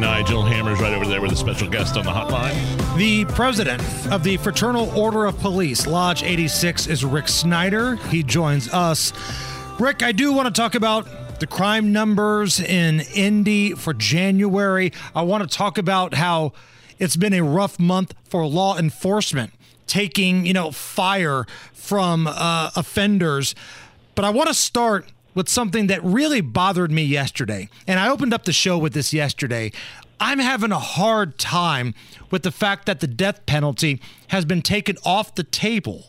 Nigel Hammers right over there with a special guest on the hotline. The president of the Fraternal Order of Police, Lodge 86, is Rick Snyder. He joins us. Rick, I do want to talk about the crime numbers in Indy for January. I want to talk about how it's been a rough month for law enforcement taking, you know, fire from uh, offenders. But I want to start with something that really bothered me yesterday. And I opened up the show with this yesterday. I'm having a hard time with the fact that the death penalty has been taken off the table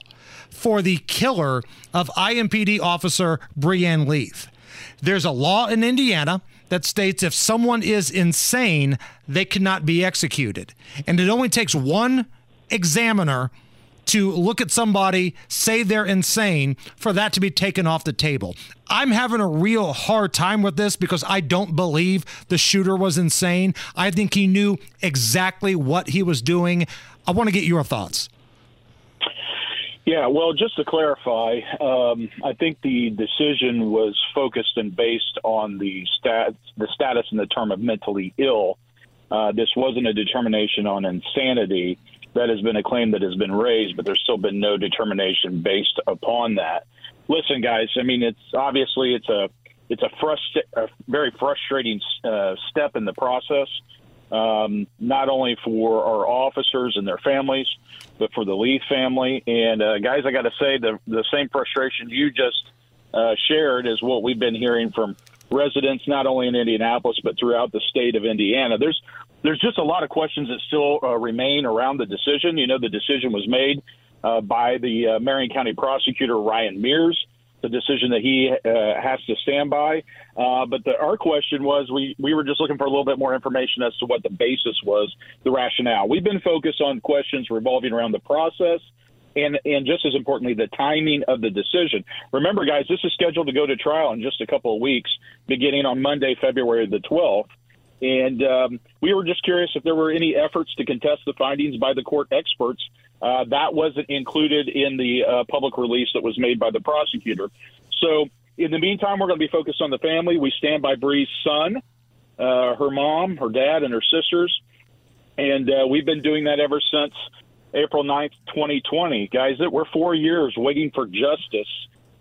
for the killer of IMPD officer Breann Leath. There's a law in Indiana that states if someone is insane, they cannot be executed. And it only takes one examiner to look at somebody, say they're insane, for that to be taken off the table. I'm having a real hard time with this because I don't believe the shooter was insane. I think he knew exactly what he was doing. I want to get your thoughts. Yeah, well, just to clarify, um, I think the decision was focused and based on the stat, the status and the term of mentally ill. Uh, this wasn't a determination on insanity that has been a claim that has been raised, but there's still been no determination based upon that. Listen, guys, I mean, it's obviously it's a it's a, frust- a very frustrating uh, step in the process, um, not only for our officers and their families, but for the Leath family. And uh, guys, I got to say the the same frustration you just uh, shared is what we've been hearing from residents, not only in Indianapolis but throughout the state of Indiana. There's there's just a lot of questions that still uh, remain around the decision. You know, the decision was made uh, by the uh, Marion County prosecutor Ryan Mears, the decision that he uh, has to stand by. Uh, but the, our question was, we we were just looking for a little bit more information as to what the basis was, the rationale. We've been focused on questions revolving around the process. And, and just as importantly, the timing of the decision. Remember, guys, this is scheduled to go to trial in just a couple of weeks, beginning on Monday, February the 12th. And um, we were just curious if there were any efforts to contest the findings by the court experts. Uh, that wasn't included in the uh, public release that was made by the prosecutor. So, in the meantime, we're going to be focused on the family. We stand by Bree's son, uh, her mom, her dad, and her sisters. And uh, we've been doing that ever since April 9th, 2020. Guys, we're four years waiting for justice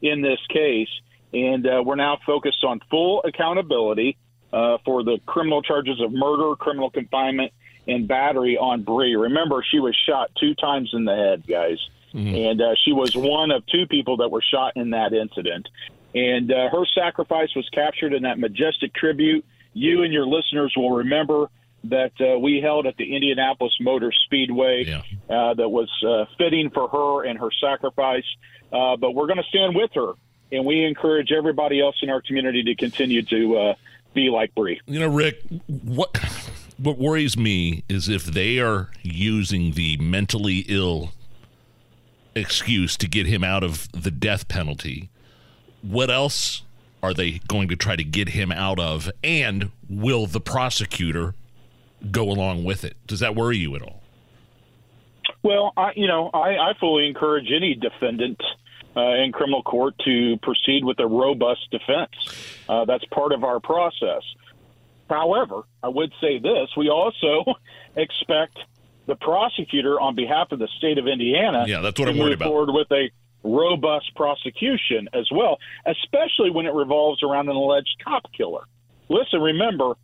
in this case. And uh, we're now focused on full accountability uh, for the criminal charges of murder, criminal confinement, and battery on Bree. Remember, she was shot two times in the head, guys. Mm-hmm. And uh, she was one of two people that were shot in that incident. And uh, her sacrifice was captured in that majestic tribute. You and your listeners will remember that uh, we held at the Indianapolis Motor Speedway yeah. uh, that was uh, fitting for her and her sacrifice. Uh, but we're going to stand with her, and we encourage everybody else in our community to continue to uh, be like Bree. You know, Rick, what what worries me is if they are using the mentally ill excuse to get him out of the death penalty. What else are they going to try to get him out of? And will the prosecutor go along with it? Does that worry you at all? Well, I, you know, I, I fully encourage any defendant uh, in criminal court to proceed with a robust defense. Uh, that's part of our process. However, I would say this we also expect the prosecutor, on behalf of the state of Indiana, yeah, that's what to I'm move about. forward with a robust prosecution as well, especially when it revolves around an alleged cop killer. Listen, remember,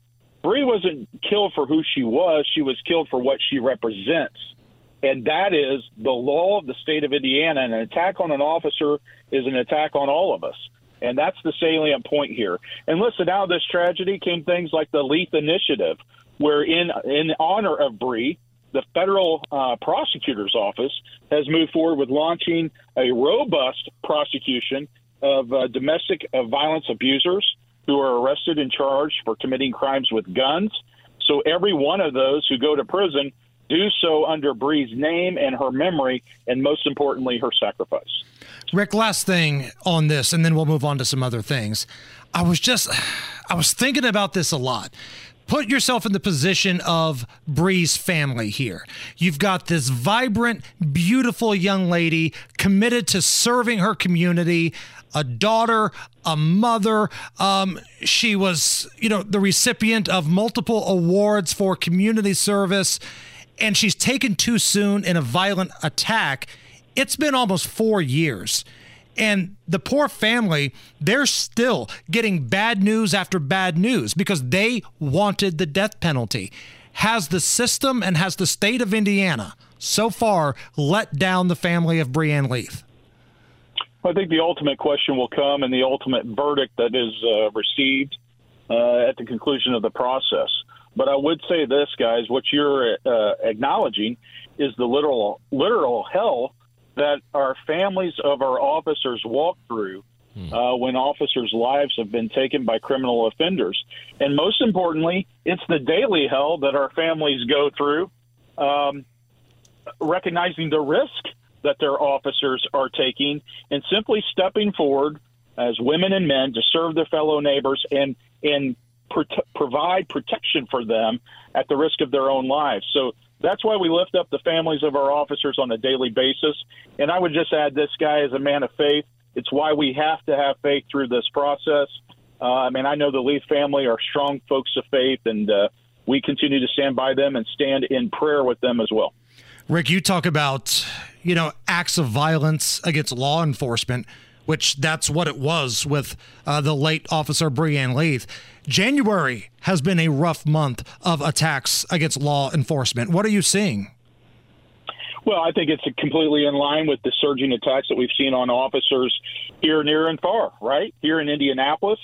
Bree wasn't killed for who she was, she was killed for what she represents and that is the law of the state of Indiana. And an attack on an officer is an attack on all of us. And that's the salient point here. And listen, out of this tragedy came things like the Leath Initiative, where in in honor of Bree, the federal uh, prosecutor's office has moved forward with launching a robust prosecution of uh, domestic uh, violence abusers who are arrested and charged for committing crimes with guns. So every one of those who go to prison do so under Bree's name and her memory, and most importantly, her sacrifice. Rick, last thing on this, and then we'll move on to some other things. I was just, I was thinking about this a lot put yourself in the position of Bree's family here. You've got this vibrant, beautiful young lady committed to serving her community, a daughter, a mother. Um, she was, you know, the recipient of multiple awards for community service, and she's taken too soon in a violent attack. It's been almost four years. And the poor family, they're still getting bad news after bad news because they wanted the death penalty. Has the system and has the state of Indiana so far let down the family of Breann Leath? I think the ultimate question will come and the ultimate verdict that is uh, received uh, at the conclusion of the process. But I would say this, guys: what you're uh, acknowledging is the literal literal hell that our families of our officers walk through hmm. uh, when officers' lives have been taken by criminal offenders. And most importantly, it's the daily hell that our families go through, um, recognizing the risk that their officers are taking and simply stepping forward as women and men to serve their fellow neighbors and and provide protection for them at the risk of their own lives. So that's why we lift up the families of our officers on a daily basis. And I would just add this guy is a man of faith. It's why we have to have faith through this process. Uh, I mean, I know the Leath family are strong folks of faith, and uh, we continue to stand by them and stand in prayer with them as well. Rick, you talk about, you know, acts of violence against law enforcement which that's what it was with uh, the late officer Breann Leath. January has been a rough month of attacks against law enforcement. What are you seeing? Well, I think it's completely in line with the surging attacks that we've seen on officers here, near, and far, right? Here in Indianapolis.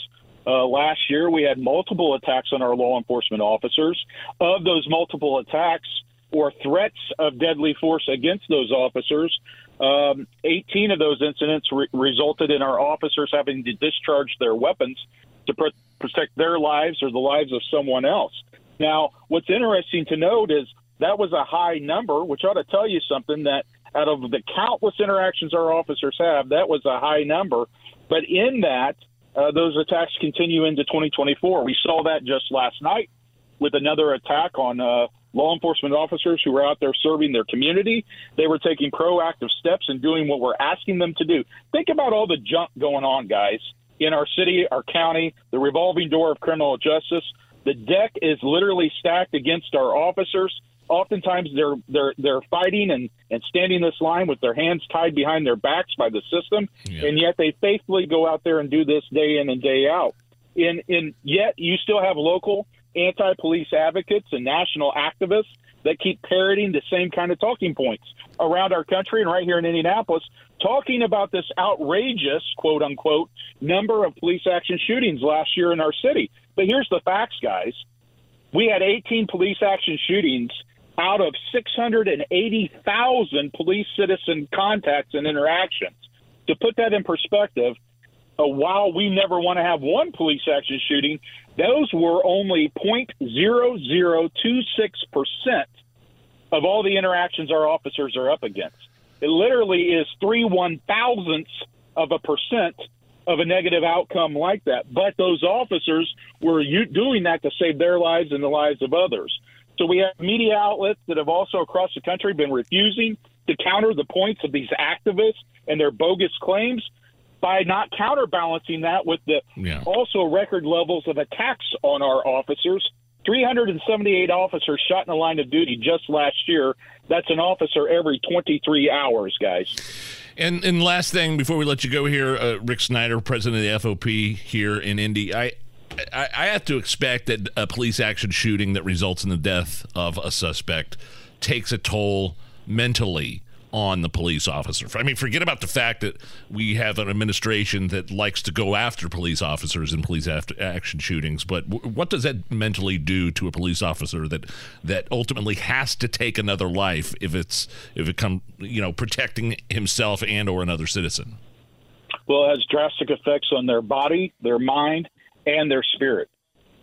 Uh, last year, we had multiple attacks on our law enforcement officers. Of those multiple attacks or threats of deadly force against those officers, um, 18 of those incidents re- resulted in our officers having to discharge their weapons to pr- protect their lives or the lives of someone else. Now, what's interesting to note is that was a high number, which ought to tell you something that out of the countless interactions our officers have, that was a high number. But in that, uh, those attacks continue into 2024. We saw that just last night with another attack on uh, law enforcement officers who were out there serving their community. They were taking proactive steps and doing what we're asking them to do. Think about all the junk going on, guys, in our city, our county, the revolving door of criminal justice. The deck is literally stacked against our officers. Oftentimes they're they're they're fighting and, and standing this line with their hands tied behind their backs by the system, yeah. and yet they faithfully go out there and do this day in and day out. In in yet you still have local anti police advocates and national activists that keep parroting the same kind of talking points around our country and right here in Indianapolis, talking about this outrageous, quote unquote, number of police action shootings last year in our city. But here's the facts, guys. We had 18 police action shootings out of 680,000 police citizen contacts and interactions. To put that in perspective, while we never want to have one police action shooting, those were only 0.0026% of all the interactions our officers are up against. It literally is three one thousandths of a percent of a negative outcome like that. But those officers were doing that to save their lives and the lives of others. So we have media outlets that have also across the country been refusing to counter the points of these activists and their bogus claims by not counterbalancing that with the yeah. also record levels of attacks on our officers. 378 officers shot in the line of duty just last year. That's an officer every 23 hours, guys. And and last thing before we let you go here, uh, Rick Snyder, president of the FOP here in Indy, I, I I have to expect that a police action shooting that results in the death of a suspect takes a toll mentally on the police officer. I mean, forget about the fact that we have an administration that likes to go after police officers in police action shootings, but w- what does that mentally do to a police officer that that ultimately has to take another life if it's if it come you know protecting himself and or another citizen? Well, it has drastic effects on their body, their mind, and their spirit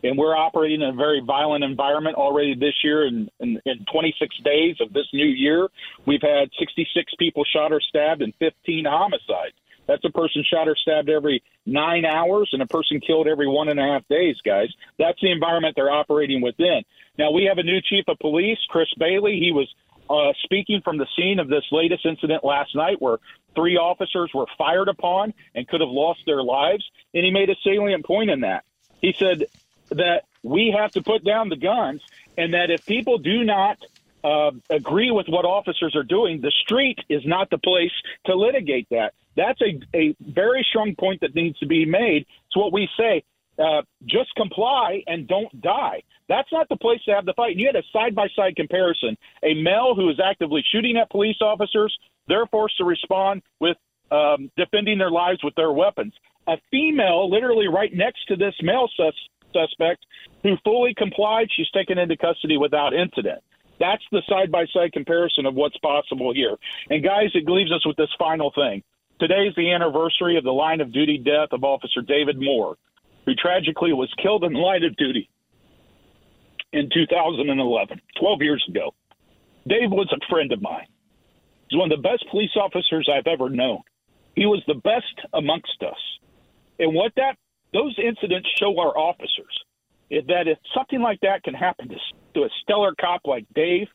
and we're operating in a very violent environment already this year. In, in, in 26 days of this new year, we've had 66 people shot or stabbed and 15 homicides. That's a person shot or stabbed every nine hours and a person killed every one and a half days, guys. That's the environment they're operating within. Now, we have a new chief of police, Chris Bailey. He was uh, speaking from the scene of this latest incident last night where three officers were fired upon and could have lost their lives. And he made a salient point in that. He said that we have to put down the guns and that if people do not uh, agree with what officers are doing, the street is not the place to litigate that. That's a, a very strong point that needs to be made. It's what we say. Uh, just comply and don't die. That's not the place to have the fight. And you had a side by side comparison. A male who is actively shooting at police officers, they're forced to respond with um, defending their lives with their weapons. A female, literally right next to this male sus- suspect, who fully complied, she's taken into custody without incident. That's the side by side comparison of what's possible here. And guys, it leaves us with this final thing. Today is the anniversary of the line of duty death of Officer David Moore, who tragically was killed in line of duty in 2011, 12 years ago. Dave was a friend of mine. He's one of the best police officers I've ever known. He was the best amongst us. And what that those incidents show our officers that if something like that can happen to, to a stellar cop like Dave,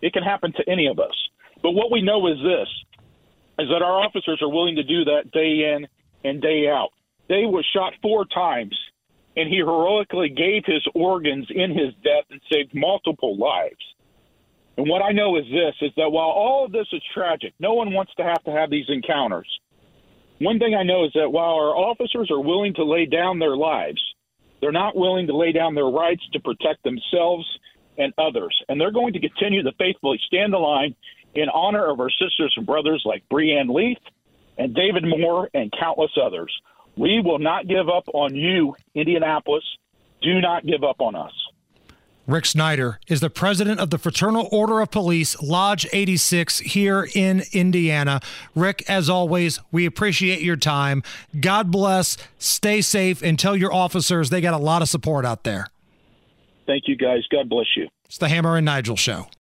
it can happen to any of us. But what we know is this is that our officers are willing to do that day in and day out. Dave was shot four times and he heroically gave his organs in his death and saved multiple lives. And what I know is this is that while all of this is tragic, no one wants to have to have these encounters. One thing I know is that while our officers are willing to lay down their lives, they're not willing to lay down their rights to protect themselves and others. And they're going to continue to faithfully stand the line in honor of our sisters and brothers like Breann Leath and David Moore and countless others. We will not give up on you, Indianapolis. Do not give up on us. Rick Snyder is the president of the Fraternal Order of Police, Lodge 86, here in Indiana. Rick, as always, we appreciate your time. God bless, stay safe, and tell your officers they got a lot of support out there. Thank you, guys. God bless you. It's the Hammer and Nigel Show.